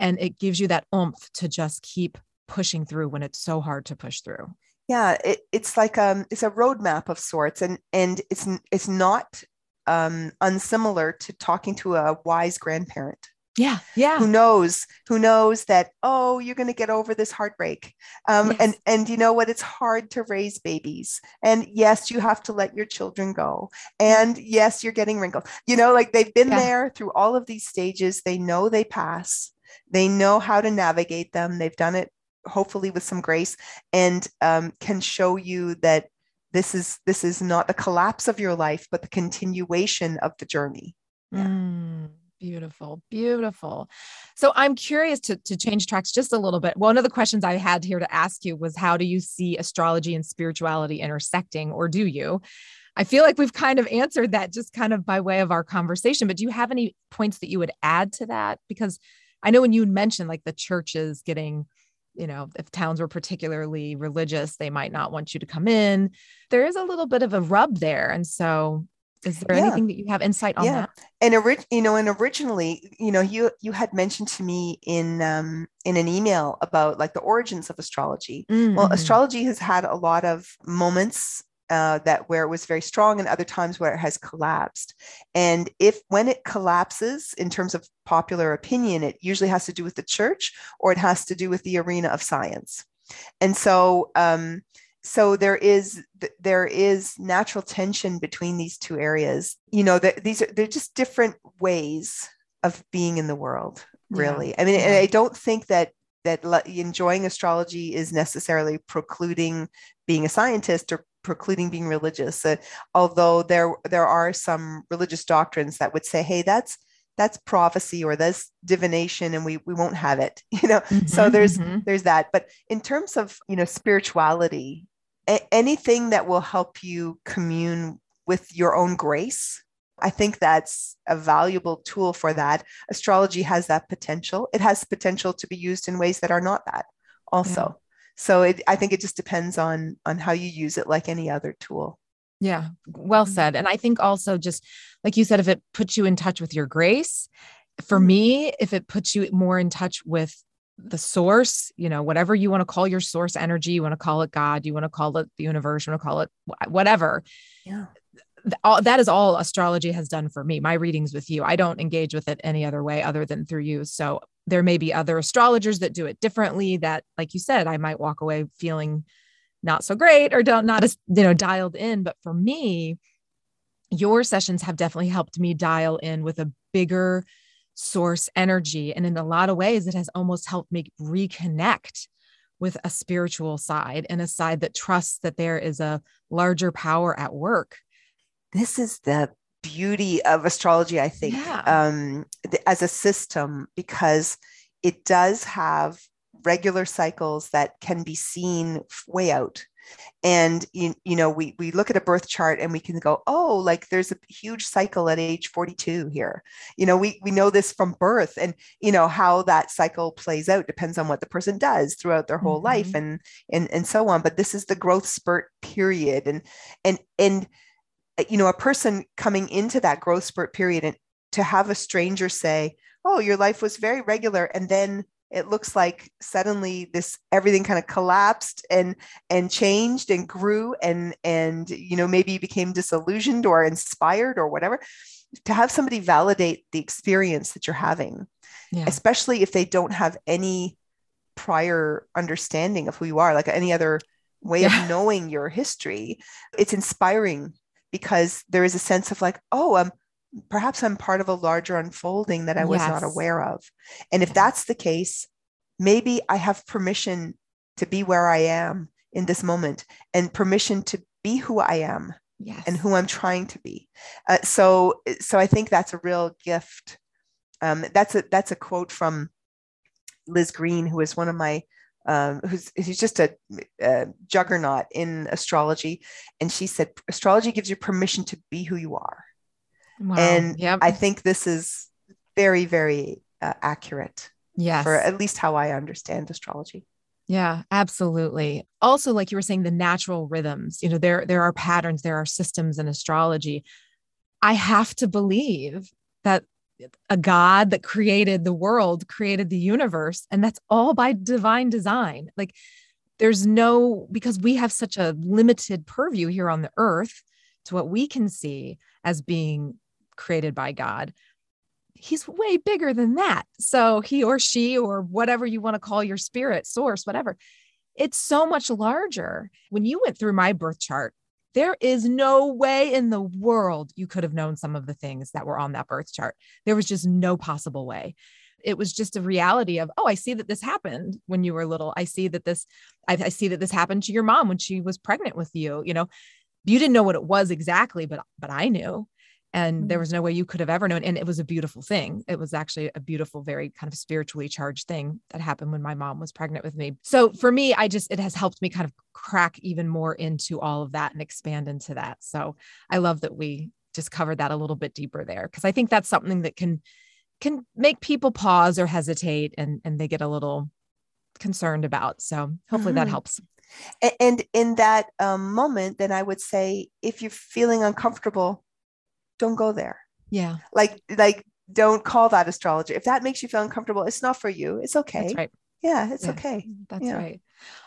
and it gives you that oomph to just keep pushing through when it's so hard to push through. Yeah, it, it's like um it's a roadmap of sorts and and it's it's not um unsimilar to talking to a wise grandparent Yeah. Yeah. who knows who knows that oh you're going to get over this heartbreak um, and Yes. and you know what it's hard to raise babies and yes you have to let your children go and yes you're getting wrinkles you know like they've been Yeah. there through all of these stages they know they pass they know how to navigate them they've done it hopefully with some grace and um, can show you that this is this is not the collapse of your life but the continuation of the journey Yeah. Mm, beautiful, beautiful. So I'm curious to, to change tracks just a little bit. One of the questions I had here to ask you was how do you see astrology and spirituality intersecting, or do you? I feel like we've kind of answered that just kind of by way of our conversation, but do you have any points that you would add to that? Because I know when you mentioned like the churches getting, you know, if towns were particularly religious, they might not want you to come in. There is a little bit of a rub there. And so is there Yeah. anything that you have insight on Yeah. that? and orig- you know and originally you know you you had mentioned to me in um in an email about like the origins of astrology well Mhm. astrology has had a lot of moments uh, that where it was very strong and other times where it has collapsed and if when it collapses in terms of popular opinion it usually has to do with the church or it has to do with the arena of science and so um, so there is there is natural tension between these two areas you know that these are they're just different ways of being in the world really yeah. i mean yeah. i don't think that that enjoying astrology is necessarily precluding being a scientist or precluding being religious. Uh, although there there are some religious doctrines that would say, hey, that's that's prophecy or that's divination and we we won't have it you know? Mm-hmm, so there's mm-hmm. there's that. But in terms of you know spirituality a- anything that will help you commune with your own grace i think that's a valuable tool for that. Astrology has that potential. It has potential to be used in ways that are not that also. So it, i think it just depends on on how you use it like any other tool yeah well mm-hmm. said and i think also just like you said if it puts you in touch with your grace for mm-hmm. me if it puts you more in touch with the source you know whatever you want to call your source energy you want to call it god you want to call it the universe you want to call it whatever yeah all, that is all astrology has done for me my readings with you i don't engage with it any other way other than through you so there may be other astrologers that do it differently that like you said i might walk away feeling not so great or don't not as you know dialed in. But for me your sessions have definitely helped me dial in with a bigger source energy. And in a lot of ways it has almost helped me reconnect with a spiritual side and a side that trusts that there is a larger power at work. This is the beauty of astrology, I think, yeah. um, as a system, because it does have regular cycles that can be seen way out. And you, you know, we we look at a birth chart and we can go, oh, like there's a huge cycle at age 42 here. You know, we we know this from birth, and you know how that cycle plays out depends on what the person does throughout their whole mm-hmm. life and and and so on. But this is the growth spurt period, and and and you know, a person coming into that growth spurt period and to have a stranger say, Oh, your life was very regular. And then it looks like suddenly this everything kind of collapsed and and changed and grew and and you know maybe became disillusioned or inspired or whatever to have somebody validate the experience that you're having yeah. especially if they don't have any prior understanding of who you are like any other way yeah. of knowing your history it's inspiring because there is a sense of like, oh, um, perhaps I'm part of a larger unfolding that I was yes. not aware of. And if that's the case, maybe I have permission to be where I am in this moment and permission to be who I am yes. and who I'm trying to be. Uh, so, so I think that's a real gift. Um, that's a that's a quote from Liz Greene, who is one of my um, who's who's just a, a, juggernaut in astrology, and she said astrology gives you permission to be who you are. Wow. And yep. I think this is very very uh, accurate. Yes. For at least how I understand astrology. Yeah, absolutely. Also, like you were saying, the natural rhythms, you know, there, there are patterns, there are systems in astrology. I have to believe that a God that created the world, created the universe, and that's all by divine design. Like there's no, because we have such a limited purview here on the earth to what we can see as being created by God. He's way bigger than that. So he or she, or whatever you want to call your spirit, source, whatever, it's so much larger. When you went through my birth chart, there is no way in the world you could have known some of the things that were on that birth chart. There was just no possible way. It was just a reality of, oh, I see that this happened when you were little. I see that this, I, I see that this happened to your mom when she was pregnant with you. You know, you didn't know what it was exactly, but but I knew and mm-hmm. there was no way you could have ever known and it was a beautiful thing. It was actually a beautiful very kind of spiritually charged thing that happened when my mom was pregnant with me. So for me i just it has helped me kind of crack even more into all of that and expand into that. So i love that we just covered that a little bit deeper there because i think that's something that can can make people pause or hesitate and and they get a little concerned about. So hopefully mm-hmm. that helps and in that um, moment then i would say if you're feeling uncomfortable don't go there. Yeah. Like, like, don't call that astrology. If that makes you feel uncomfortable, it's not for you. It's okay. That's right. Yeah, it's yeah, okay. That's yeah. right.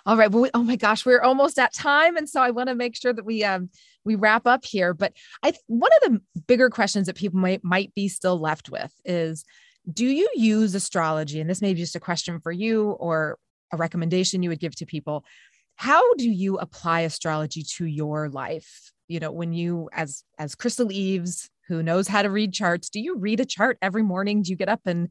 All right. Well, we, oh my gosh, we're almost at time, and so I want to make sure that we um we wrap up here. But I one of the bigger questions that people might might be still left with is, do you use astrology? And this may be just a question for you or a recommendation you would give to people. How do you apply astrology to your life? You know, when you as as Crystal Eves who knows how to read charts. Do you read a chart every morning? Do you get up and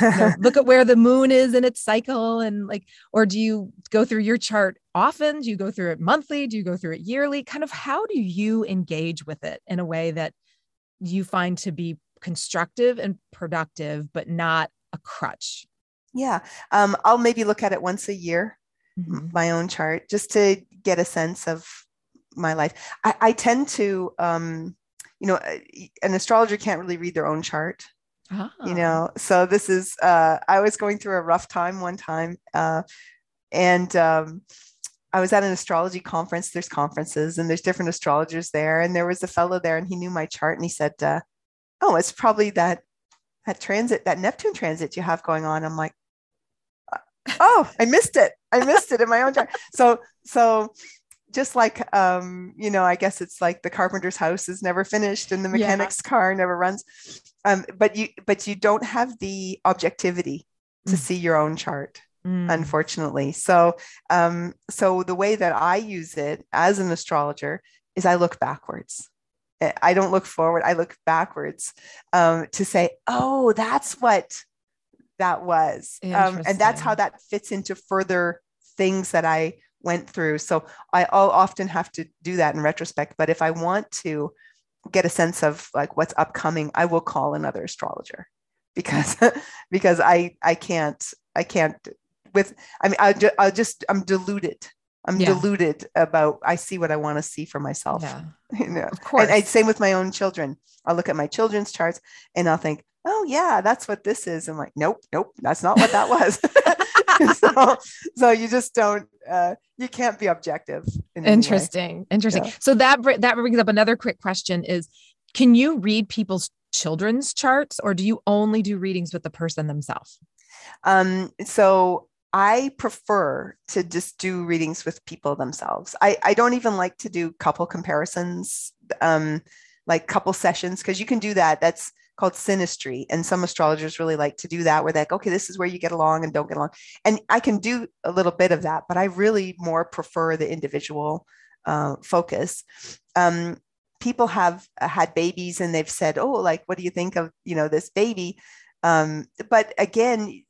you know, look at where the moon is in its cycle and like, or do you go through your chart often? Do you go through it monthly? Do you go through it yearly? Kind of how do you engage with it in a way that you find to be constructive and productive, but not a crutch? Yeah. Um, I'll maybe look at it once a year, mm-hmm. my own chart, just to get a sense of my life. I, I tend to, um, you know, uh, an astrologer can't really read their own chart. Oh. You ah. know, so this is, uh, I was going through a rough time one time. Uh, and um, I was at an astrology conference. There's conferences and there's different astrologers there. And there was a fellow there and he knew my chart and he said, uh, Oh, it's probably that, that transit, that Neptune transit you have going on. I'm like, uh, Oh, I missed it. I missed it in my own chart. So, so just like um, you know, I guess it's like the carpenter's house is never finished and the mechanic's yeah. car never runs. Um, but you but you don't have the objectivity to mm. see your own chart, mm. unfortunately. So um, so the way that I use it as an astrologer is I look backwards. I don't look forward, I look backwards um, to say, oh, that's what that was. Um, and that's how that fits into further things that I went through. So I, I'll often have to do that in retrospect. But if I want to get a sense of like what's upcoming, I will call another astrologer because because I I can't I can't with I mean I I just I'm deluded. I'm yeah. deluded about I see what I want to see for myself. Yeah. You know? Of course. And, and same with my own children. I'll look at my children's charts and I'll think, oh yeah, that's what this is. I'm like, nope, nope, that's not what that was. so, so you just don't uh, you can't be objective in interesting interesting yeah. so that that brings up another quick question is can you read people's children's charts or do you only do readings with the person themselves um so I prefer to just do readings with people themselves. I, I don't even like to do couple comparisons, um, like couple sessions, because you can do that. That's called synastry. And some astrologers really like to do that, where they're like, okay, this is where you get along and don't get along. And I can do a little bit of that, but I really more prefer the individual uh, focus. Um, people have uh, had babies and they've said, oh, like, what do you think of, you know, this baby? Um, but again,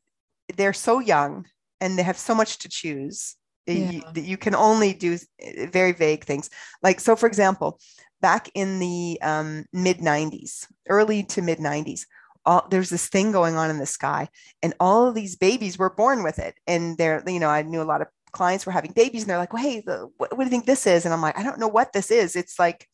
they're so young and they have so much to choose yeah. you, you, can only do uh, very vague things like so for example back in the um, mid 90s, early to mid 90s, all, there's this thing going on in the sky, and all of these babies were born with it. And they're, you know, I knew a lot of clients were having babies, and they're like, well, "Hey, the, what, what do you think this is?" And I'm like, "I don't know what this is. It's like,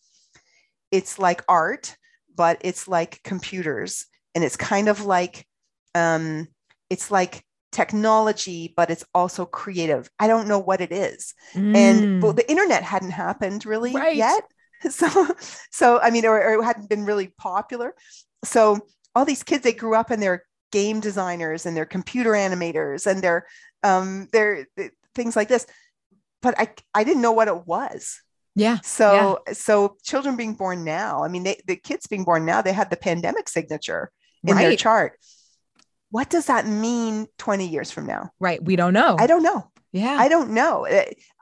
it's like art, but it's like computers, and it's kind of like, um, it's like." technology but it's also creative i don't know what it is mm. and well, the internet hadn't happened really right. yet so so i mean or, or, it hadn't been really popular. So all these kids they grew up and they're game designers and they're computer animators and they're um they're, they're things like this. But i i didn't know what it was. Yeah. So yeah. so children being born now i mean they, the kids being born now they had the pandemic signature in right. their chart. What does that mean 20 years from now? Right. We don't know. I don't know. Yeah. I don't know.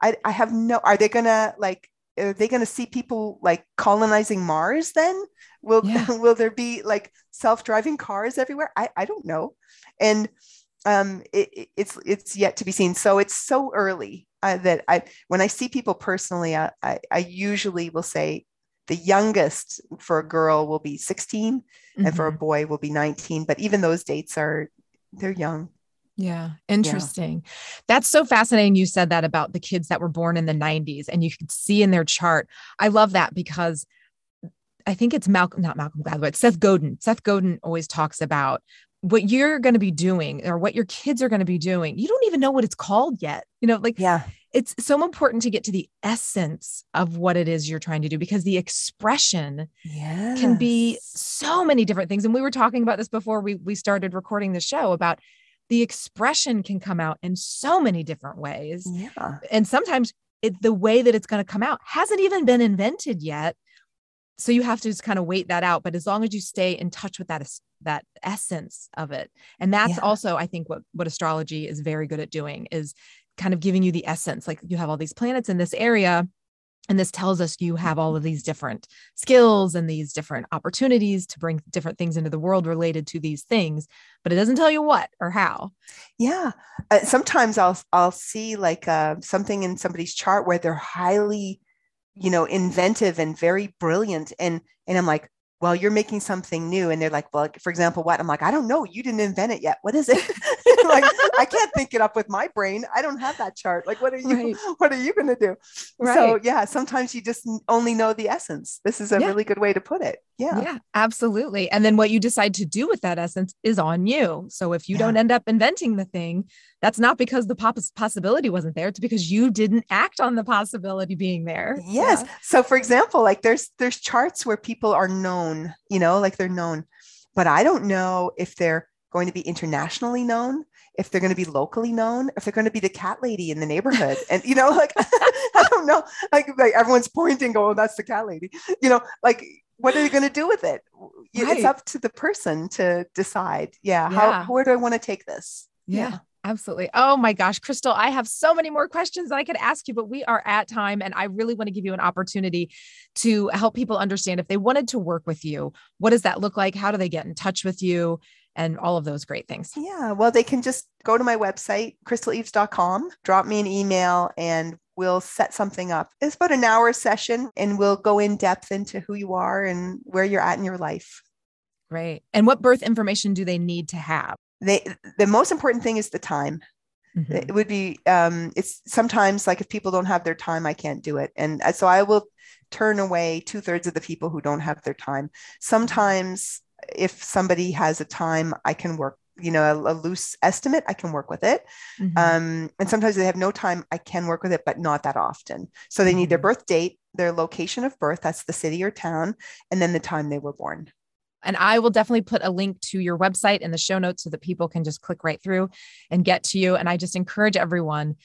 I i have no are they gonna like are they going to see people like colonizing Mars then? Will yeah. will there be like self-driving cars everywhere? I, I don't know. And um, it, it's it's yet to be seen. So it's so early uh, that I when I see people personally, I, I, I usually will say the youngest for a girl will be 16 mm-hmm. and for a mm-hmm. boy will be 19. But even those dates are they're young. Yeah, interesting. Yeah. That's so fascinating. You said that about the kids that were born in the 90s, and you could see in their chart. I love that because I think it's Malcolm, not Malcolm Gladwell, Seth Godin. Seth Godin always talks about what you're going to be doing or what your kids are going to be doing. You don't even know what it's called yet. You know, like, yeah, it's so important to get to the essence of what it is you're trying to do because the expression yes. can be so many different things. And we were talking about this before we we started recording the show about the expression can come out in so many different ways. Yeah. And sometimes it, the way that it's going to come out hasn't even been invented yet. So you have to just kind of wait that out. But as long as you stay in touch with that, that essence of it. And that's yeah. also, I think, what, what astrology is very good at doing is kind of giving you the essence. Like you have all these planets in this area and this tells us you have all of these different skills and these different opportunities to bring different things into the world related to these things, but it doesn't tell you what or how. Yeah. Uh, sometimes I'll I'll see like uh, something in somebody's chart where they're highly, you know, inventive and very brilliant, and and I'm like, well, you're making something new. And they're like, well, for example, what? I'm like, I don't know. You didn't invent it yet. What is it? like, I can't think it up with my brain. I don't have that chart. Like, what are you, right. what are you going to do? Right. So yeah, sometimes you just only know the essence. This is a yeah. really good way to put it. Yeah. Yeah, absolutely. And then what you decide to do with that essence is on you. So if you yeah. don't end up inventing the thing, that's not because the possibility wasn't there. It's because you didn't act on the possibility being there. Yes. Yeah. So for example, like there's there's charts where people are known, you know, like they're known, but I don't know if they're going to be internationally known if they're going to be locally known, if they're going to be the cat lady in the neighborhood. And, you know, like, I don't know, like, like everyone's pointing, going, oh, that's the cat lady, you know, like, what are you going to do with it? Right. It's up to the person to decide. Yeah. yeah. How, where do I want to take this? yeah. yeah. Absolutely. Oh my gosh, Crystal, I have so many more questions that I could ask you, but we are at time. And I really want to give you an opportunity to help people understand if they wanted to work with you, what does that look like? How do they get in touch with you? and all of those great things. Yeah, well, they can just go to my website, crystaleves.com, drop me an email, and we'll set something up. It's about an hour session, and we'll go in depth into who you are and where you're at in your life. Great. And what birth information do they need to have? They the most important thing is the time. Mm-hmm. It would be um, it's sometimes like if people don't have their time, I can't do it, and uh, so I will turn away two thirds of the people who don't have their time. Sometimes if somebody has a time, I can work, you know, a, a loose estimate, I can work with it. Mm-hmm. Um, and sometimes they have no time, I can work with it, but not that often. So they need their mm-hmm. birth date, their location of birth, that's the city or town, and then the time they were born. And I will definitely put a link to your website in the show notes so that people can just click right through and get to you. And I just encourage everyone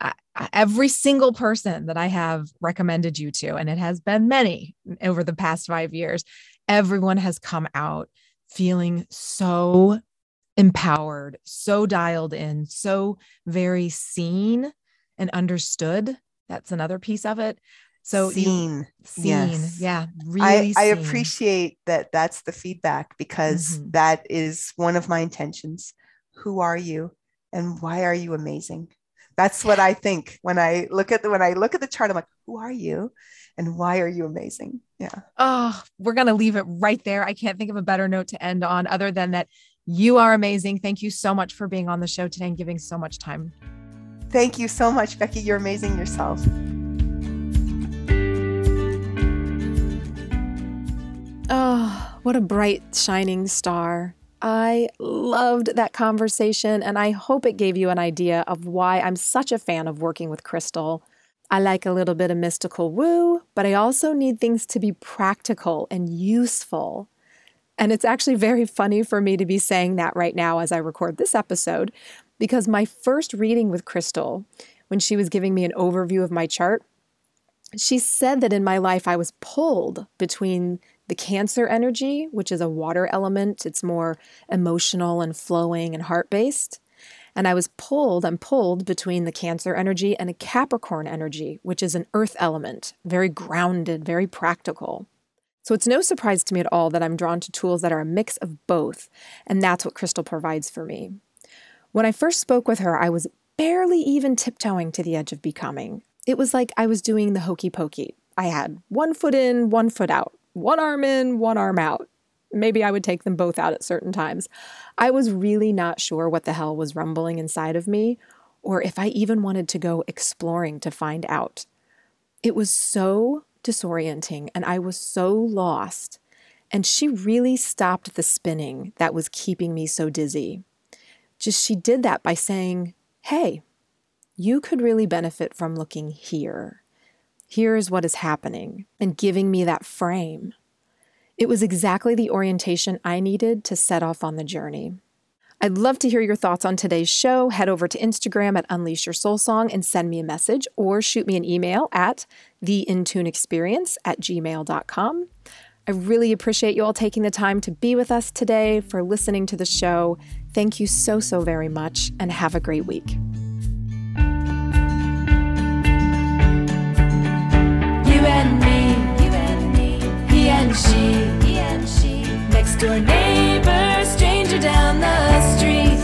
uh, uh, every single person that I have recommended you to, and it has been many over the past five years, everyone has come out feeling so empowered, so dialed in, so very seen and understood. That's another piece of it. So seen, seen, yes. yeah, really. I, I, appreciate that. That's the feedback because mm-hmm. that is one of my intentions. Who are you, and why are you amazing? That's what I think when I look at the when I look at the chart. I'm like, who are you, and why are you amazing? Yeah. Oh, we're gonna leave it right there. I can't think of a better note to end on other than that. You are amazing. Thank you so much for being on the show today and giving so much time. Thank you so much, Becky. You're amazing yourself. Oh, what a bright, shining star. I loved that conversation, and I hope it gave you an idea of why I'm such a fan of working with Crystal. I like a little bit of mystical woo, but I also need things to be practical and useful. And it's actually very funny for me to be saying that right now as I record this episode, because my first reading with Crystal, when she was giving me an overview of my chart, she said that in my life I was pulled between the Cancer energy, which is a water element, it's more emotional and flowing and heart based. And I was pulled, I'm pulled between the Cancer energy and a Capricorn energy, which is an earth element, very grounded, very practical. So it's no surprise to me at all that I'm drawn to tools that are a mix of both, and that's what Crystal provides for me. When I first spoke with her, I was barely even tiptoeing to the edge of becoming. It was like I was doing the hokey pokey. I had one foot in, one foot out one arm in, one arm out. Maybe I would take them both out at certain times. I was really not sure what the hell was rumbling inside of me, or if I even wanted to go exploring to find out. It was so disorienting, and I was so lost. And she really stopped the spinning that was keeping me so dizzy. Just she did that by saying, Hey, you could really benefit from looking here here's what is happening, and giving me that frame. It was exactly the orientation I needed to set off on the journey. I'd love to hear your thoughts on today's show. Head over to Instagram at Unleash Your Soul Song and send me a message or shoot me an email at theintuneexperience at gmail.com. I really appreciate you all taking the time to be with us today, for listening to the show. Thank you so, so very much, and have a great week. She, he and she, next door neighbor, stranger down the street.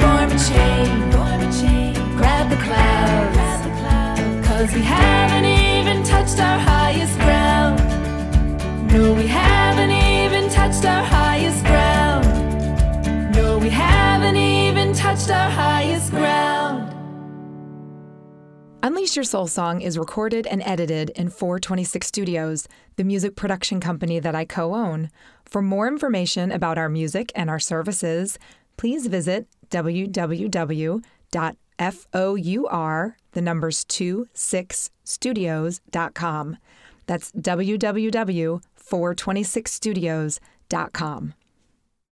Form a chain, form a chain, grab the clouds, grab the clouds, cause we haven't even touched our highest ground. No, we haven't even touched our highest ground. No, we haven't even touched our highest ground. Unleash Your Soul Song is recorded and edited in 426 Studios, the music production company that I co own. For more information about our music and our services, please visit www.four, the numbers 26studios.com. That's www.426studios.com.